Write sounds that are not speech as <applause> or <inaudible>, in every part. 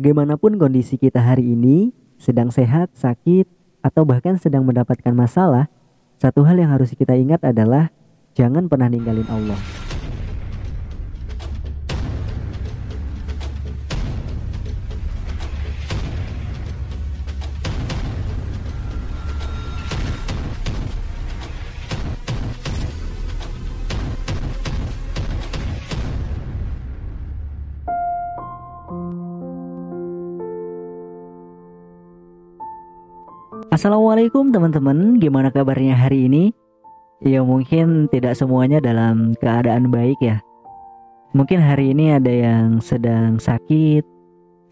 Bagaimanapun kondisi kita hari ini, sedang sehat, sakit, atau bahkan sedang mendapatkan masalah, satu hal yang harus kita ingat adalah jangan pernah ninggalin Allah. Assalamualaikum teman-teman, gimana kabarnya hari ini? Ya mungkin tidak semuanya dalam keadaan baik ya. Mungkin hari ini ada yang sedang sakit,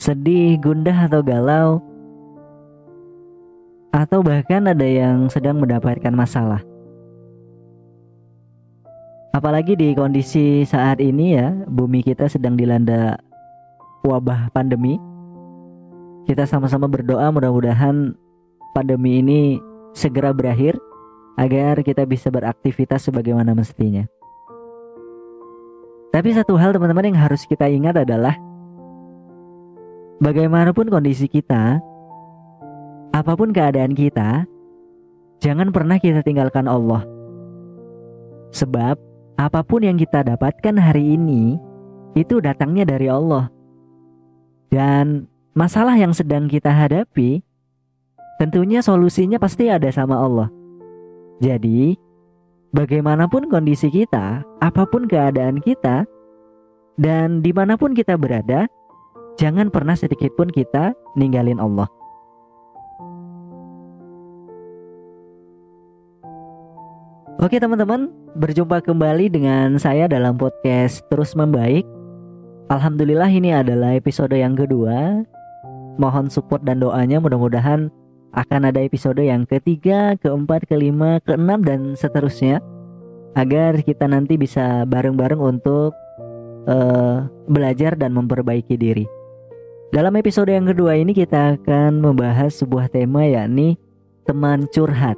sedih, gundah atau galau, atau bahkan ada yang sedang mendapatkan masalah. Apalagi di kondisi saat ini ya, bumi kita sedang dilanda wabah pandemi. Kita sama-sama berdoa mudah-mudahan pandemi ini segera berakhir agar kita bisa beraktivitas sebagaimana mestinya. Tapi satu hal teman-teman yang harus kita ingat adalah bagaimanapun kondisi kita, apa pun keadaan kita, jangan pernah kita tinggalkan Allah. Sebab apa pun yang kita dapatkan hari ini itu datangnya dari Allah. Dan masalah yang sedang kita hadapi tentunya solusinya pasti ada sama Allah. Jadi, bagaimanapun kondisi kita, apa pun keadaan kita, dan di mana pun kita berada, jangan pernah sedikit pun kita ninggalin Allah. Oke teman-teman, berjumpa kembali dengan saya dalam podcast Terus Membaik. Alhamdulillah ini adalah episode yang kedua. Mohon support dan doanya mudah-mudahan akan ada episode yang ketiga, keempat, kelima, keenam dan seterusnya agar kita nanti bisa bareng-bareng untuk uh, belajar dan memperbaiki diri. Dalam episode yang kedua ini kita akan membahas sebuah tema yakni teman curhat.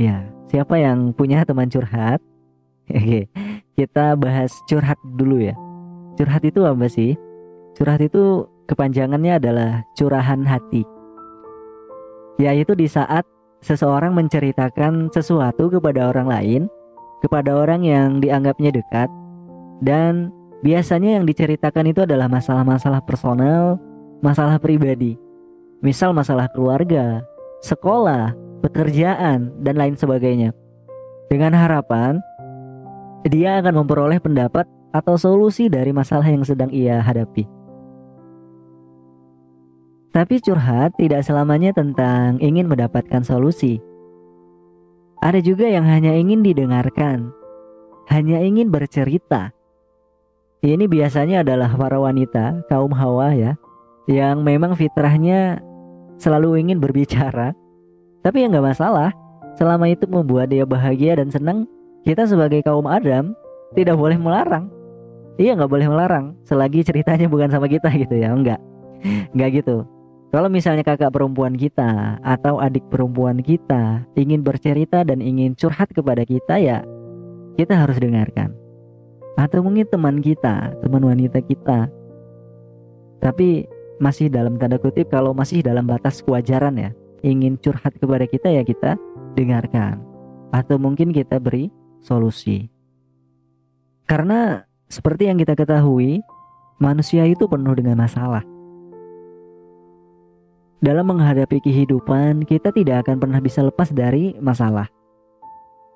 Ya, siapa yang punya teman curhat? Oke, kita bahas curhat dulu ya. Curhat itu apa sih? Curhat itu kepanjangannya adalah curahan hati yaitu di saat seseorang menceritakan sesuatu kepada orang lain, kepada orang yang dianggapnya dekat, dan biasanya yang diceritakan itu adalah masalah-masalah personal, masalah pribadi, misal masalah keluarga, sekolah, pekerjaan, dan lain sebagainya. Dengan harapan dia akan memperoleh pendapat atau solusi dari masalah yang sedang ia hadapi. Tapi curhat tidak selamanya tentang ingin mendapatkan solusi. Ada juga yang hanya ingin didengarkan, hanya ingin bercerita. Ini biasanya adalah para wanita, kaum hawa ya, yang memang fitrahnya selalu ingin berbicara. Tapi ya nggak masalah, selama itu membuat dia bahagia dan senang, kita sebagai kaum Adam tidak boleh melarang. Iya nggak boleh melarang, selagi ceritanya bukan sama kita gitu ya, enggak. Enggak gitu. Kalau misalnya kakak perempuan kita atau adik perempuan kita ingin bercerita dan ingin curhat kepada kita ya kita harus dengarkan. Atau mungkin teman kita, teman wanita kita. Tapi masih dalam tanda kutip kalau masih dalam batas kewajaran ya. Ingin curhat kepada kita ya kita dengarkan. Atau mungkin kita beri solusi. Karena seperti yang kita ketahui, manusia itu penuh dengan masalah dalam menghadapi kehidupan, kita tidak akan pernah bisa lepas dari masalah.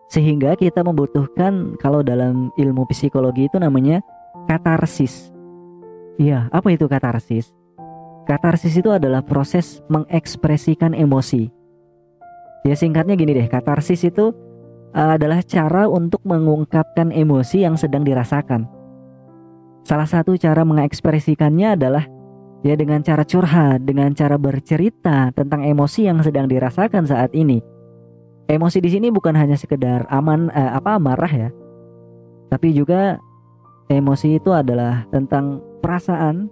Sehingga kita membutuhkan kalau dalam ilmu psikologi itu namanya katarsis. Iya, apa itu katarsis? Katarsis itu adalah proses mengekspresikan emosi. Ya singkatnya gini deh, katarsis itu uh, adalah cara untuk mengungkapkan emosi yang sedang dirasakan. Salah satu cara mengekspresikannya adalah ya dengan cara curhat, dengan cara bercerita tentang emosi yang sedang dirasakan saat ini. Emosi di sini bukan hanya sekedar aman eh, apa marah ya. Tapi juga emosi itu adalah tentang perasaan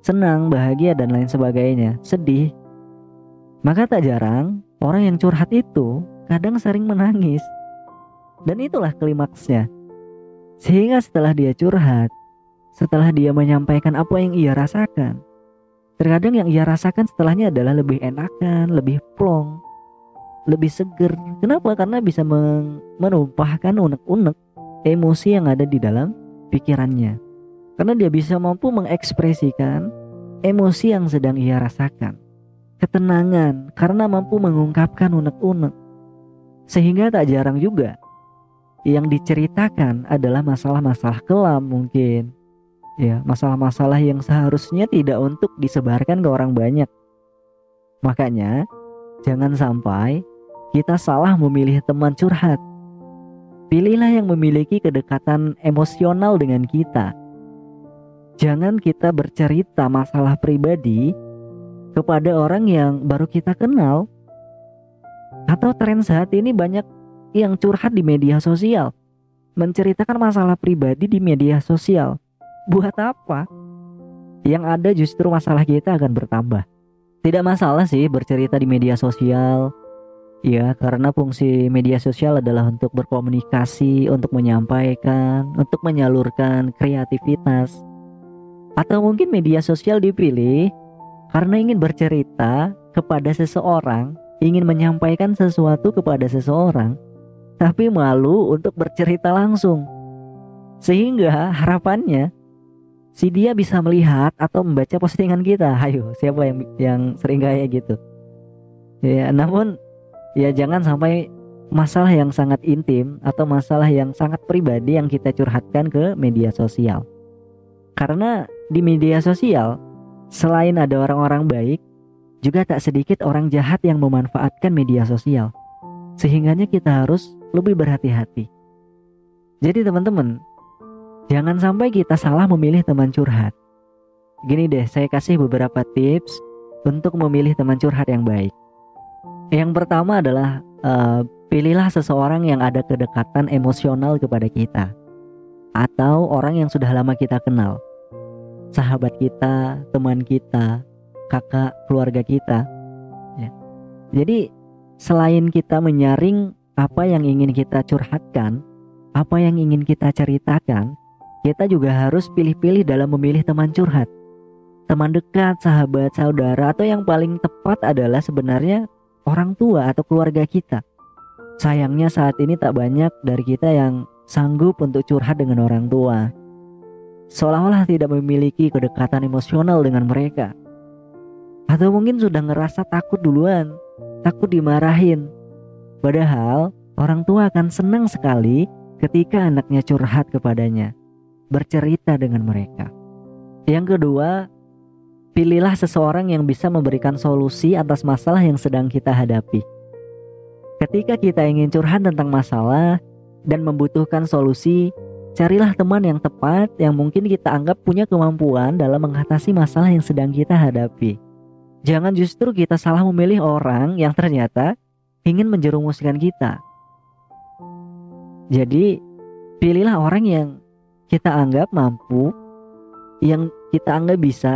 senang, bahagia dan lain sebagainya, sedih. Maka tak jarang orang yang curhat itu kadang sering menangis. Dan itulah klimaksnya. Sehingga setelah dia curhat, setelah dia menyampaikan apa yang ia rasakan, terkadang yang ia rasakan setelahnya adalah lebih enakan, lebih plong, lebih seger. Kenapa? Karena bisa menumpahkan unek-unek emosi yang ada di dalam pikirannya. Karena dia bisa mampu mengekspresikan emosi yang sedang ia rasakan. Ketenangan karena mampu mengungkapkan unek-unek. Sehingga tak jarang juga yang diceritakan adalah masalah-masalah kelam mungkin. Ya, masalah-masalah yang seharusnya tidak untuk disebarkan ke orang banyak. Makanya, jangan sampai kita salah memilih teman curhat. Pilihlah yang memiliki kedekatan emosional dengan kita. Jangan kita bercerita masalah pribadi kepada orang yang baru kita kenal. Atau tren saat ini banyak yang curhat di media sosial, menceritakan masalah pribadi di media sosial. Buat apa? Yang ada justru masalah kita akan bertambah. Tidak masalah sih bercerita di media sosial. Ya, karena fungsi media sosial adalah untuk berkomunikasi, untuk menyampaikan, untuk menyalurkan kreativitas. Atau mungkin media sosial dipilih karena ingin bercerita kepada seseorang, ingin menyampaikan sesuatu kepada seseorang tapi malu untuk bercerita langsung. Sehingga harapannya si dia bisa melihat atau membaca postingan kita. <laughs> Ayo, siapa yang yang sering kayak gitu? Ya, namun ya jangan sampai masalah yang sangat intim atau masalah yang sangat pribadi yang kita curhatkan ke media sosial. Karena di media sosial selain ada orang-orang baik, juga tak sedikit orang jahat yang memanfaatkan media sosial. Sehingganya kita harus lebih berhati-hati. Jadi teman-teman, jangan sampai kita salah memilih teman curhat. Gini deh, saya kasih beberapa tips untuk memilih teman curhat yang baik. Yang pertama adalah uh, pilihlah seseorang yang ada kedekatan emosional kepada kita atau orang yang sudah lama kita kenal. Sahabat kita, teman kita, kakak, keluarga kita. Ya. Jadi selain kita menyaring apa yang ingin kita curhatkan, apa yang ingin kita ceritakan, kita juga harus pilih-pilih dalam memilih teman curhat. Teman dekat, sahabat, saudara, atau yang paling tepat adalah sebenarnya orang tua atau keluarga kita. Sayangnya saat ini tak banyak dari kita yang sanggup untuk curhat dengan orang tua. Seolah-olah tidak memiliki kedekatan emosional dengan mereka. Atau mungkin sudah ngerasa takut duluan, takut dimarahin, Padahal orang tua akan senang sekali ketika anaknya curhat kepadanya, bercerita dengan mereka. Yang kedua, pilihlah seseorang yang bisa memberikan solusi atas masalah yang sedang kita hadapi. Ketika kita ingin curhat tentang masalah dan membutuhkan solusi, carilah teman yang tepat yang mungkin kita anggap punya kemampuan dalam mengatasi masalah yang sedang kita hadapi. Jangan justru kita salah memilih orang yang ternyata ingin menjerumuskan kita. Jadi, pilihlah orang yang kita anggap mampu, yang kita anggap bisa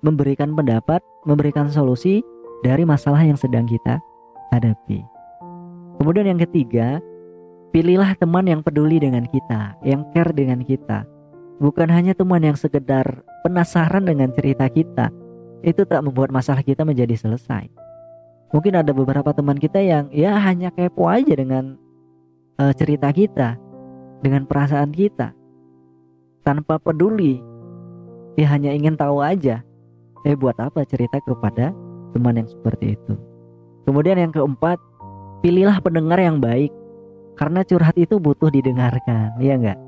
memberikan pendapat, memberikan solusi dari masalah yang sedang kita hadapi. Kemudian yang ketiga, pilihlah teman yang peduli dengan kita, yang care dengan kita. Bukan hanya teman yang sekedar penasaran dengan cerita kita, itu tak membuat masalah kita menjadi selesai mungkin ada beberapa teman kita yang ya hanya kepo aja dengan uh, cerita kita dengan perasaan kita tanpa peduli. Ya hanya ingin tahu aja eh buat apa cerita kepada teman yang seperti itu? Kemudian yang keempat pilihlah pendengar yang baik. Karena curhat itu butuh didengarkan ya enggak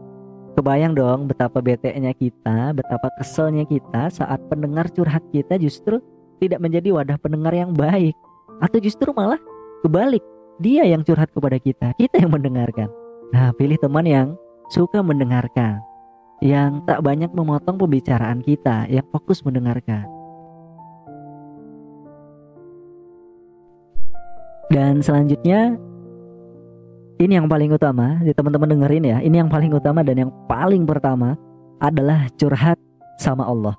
kebayang dong betapa bete-nya kita betapa keselnya kita saat pendengar curhat kita justru tidak menjadi wadah pendengar yang baik. Atau justru malah kebalik dia yang curhat kepada kita kita yang mendengarkan. Nah pilih teman yang suka mendengarkan yang tak banyak memotong pembicaraan kita yang fokus mendengarkan dan selanjutnya ini yang paling utama di teman-teman dengerin ya ini yang paling utama dan yang paling pertama adalah curhat sama Allah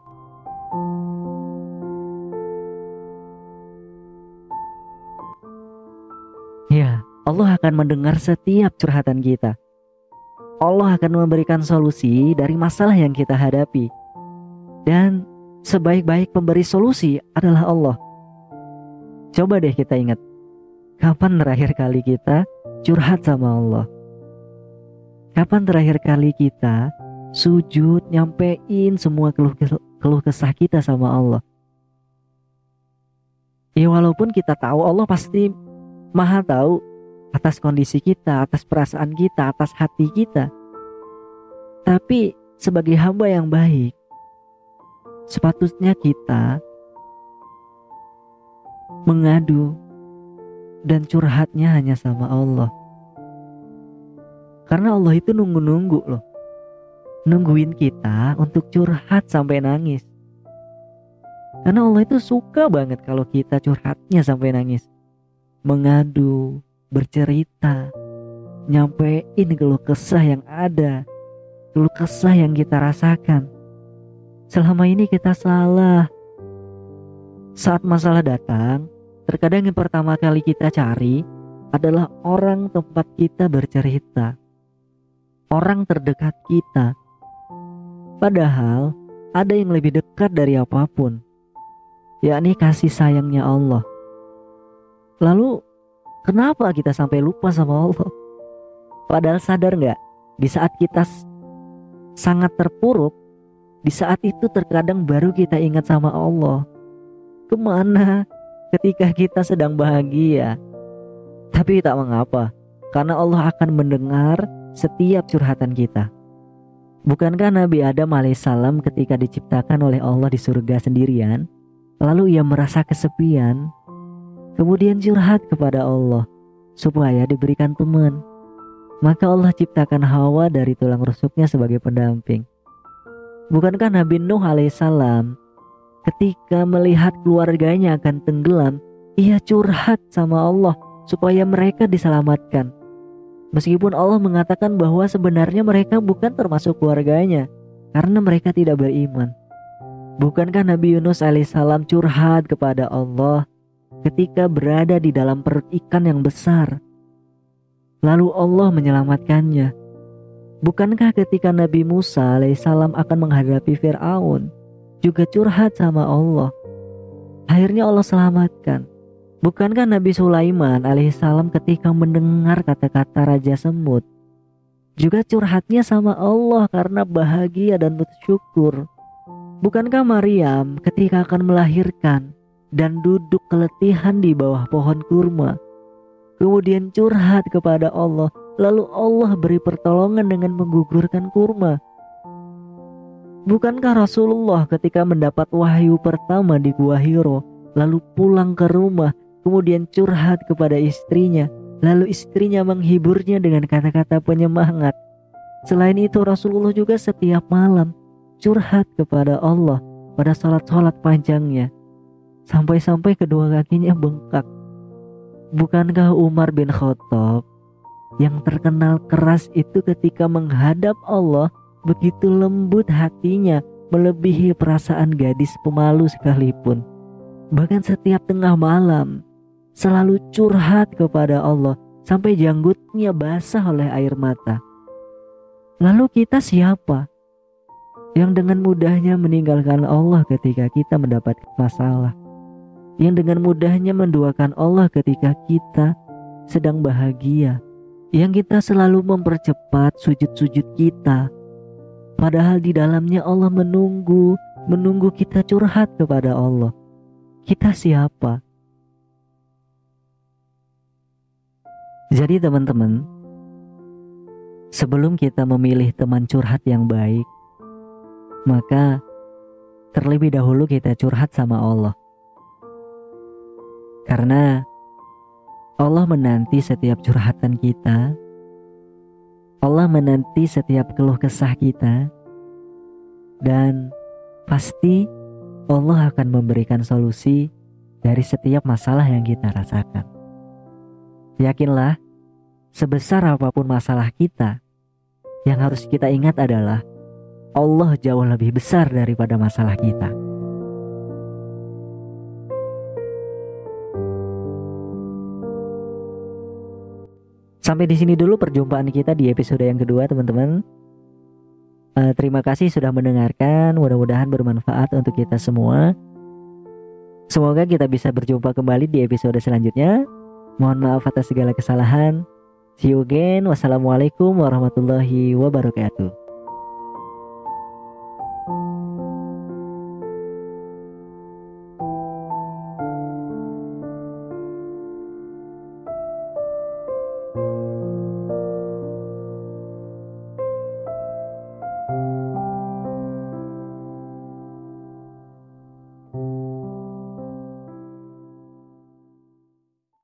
Allah akan mendengar setiap curhatan kita. Allah akan memberikan solusi dari masalah yang kita hadapi. Dan sebaik-baik pemberi solusi adalah Allah. Coba deh kita ingat, kapan terakhir kali kita curhat sama Allah? Kapan terakhir kali kita sujud nyampein semua keluh, keluh kesah kita sama Allah? Ya walaupun kita tahu Allah pasti maha tahu atas kondisi kita, atas perasaan kita, atas hati kita. Tapi sebagai hamba yang baik, sepatutnya kita mengadu dan curhatnya hanya sama Allah. Karena Allah itu nunggu-nunggu loh. Nungguin kita untuk curhat sampai nangis. Karena Allah itu suka banget kalau kita curhatnya sampai nangis. Mengadu, bercerita, nyampein keluh kesah yang ada, keluh kesah yang kita rasakan. Selama ini kita salah. Saat masalah datang, terkadang yang pertama kali kita cari adalah orang tempat kita bercerita orang terdekat kita. Padahal ada yang lebih dekat dari apa pun, yakni kasih sayangnya Allah. Lalu kenapa kita sampai lupa sama Allah? Padahal sadar nggak di saat kita sangat terpuruk, di saat itu terkadang baru kita ingat sama Allah. Ke mana ketika kita sedang bahagia? Tapi tak mengapa, karena Allah akan mendengar setiap curhatan kita. Bukankah Nabi Adam alaihissalam ketika diciptakan oleh Allah di surga sendirian, lalu ia merasa kesepian, kemudian curhat kepada Allah supaya diberikan teman. Maka Allah ciptakan Hawa dari tulang rusuknya sebagai pendamping. Bukankah Nabi Nuh alaihissalam ketika melihat keluarganya akan tenggelam, ia curhat sama Allah supaya mereka diselamatkan. Meskipun Allah mengatakan bahwa sebenarnya mereka bukan termasuk keluarganya karena mereka tidak beriman. Bukankah Nabi Yunus alaihissalam curhat kepada Allah ketika berada di dalam perut ikan yang besar? Lalu Allah menyelamatkannya. Bukankah ketika Nabi Musa alaihissalam akan menghadapi Fir'aun juga curhat sama Allah? Akhirnya Allah selamatkan. Bukankah Nabi Sulaiman alaihissalam ketika mendengar kata-kata Raja Semut juga curhatnya sama Allah karena bahagia dan bersyukur? Bukankah Maryam ketika akan melahirkan dan duduk keletihan di bawah pohon kurma kemudian curhat kepada Allah lalu Allah beri pertolongan dengan menggugurkan kurma? Bukankah Rasulullah ketika mendapat wahyu pertama di Gua Hiro lalu pulang ke rumah kemudian curhat kepada istrinya, lalu istrinya menghiburnya dengan kata-kata penyemangat. Selain itu Rasulullah juga setiap malam curhat kepada Allah pada salat-salat panjangnya. Sampai-sampai kedua kakinya bengkak. Bukankah Umar bin Khattab yang terkenal keras itu ketika menghadap Allah begitu lembut hatinya melebihi perasaan gadis pemalu sekalipun. Bahkan setiap tengah malam selalu curhat kepada Allah sampai janggutnya basah oleh air mata. Lalu kita siapa yang dengan mudahnya meninggalkan Allah ketika kita mendapat masalah? Yang dengan mudahnya menduakan Allah ketika kita sedang bahagia? Yang kita selalu mempercepat sujud-sujud kita. Padahal di dalamnya Allah menunggu, menunggu kita curhat kepada Allah. Kita siapa? Jadi teman-teman, sebelum kita memilih teman curhat yang baik, maka terlebih dahulu kita curhat sama Allah. Karena Allah menanti setiap curhatan kita. Allah menanti setiap keluh kesah kita. Dan pasti Allah akan memberikan solusi dari setiap masalah yang kita rasakan. Yakinlah Sebesar apa pun masalah kita, yang harus kita ingat adalah Allah jauh lebih besar daripada masalah kita. Sampai di sini dulu perjumpaan kita di episode yang kedua, teman-teman. Uh, terima kasih sudah mendengarkan. Mudah-mudahan bermanfaat untuk kita semua. Semoga kita bisa berjumpa kembali di episode selanjutnya. Mohon maaf atas segala kesalahan. See you again. Wassalamualaikum warahmatullahi wabarakatuh.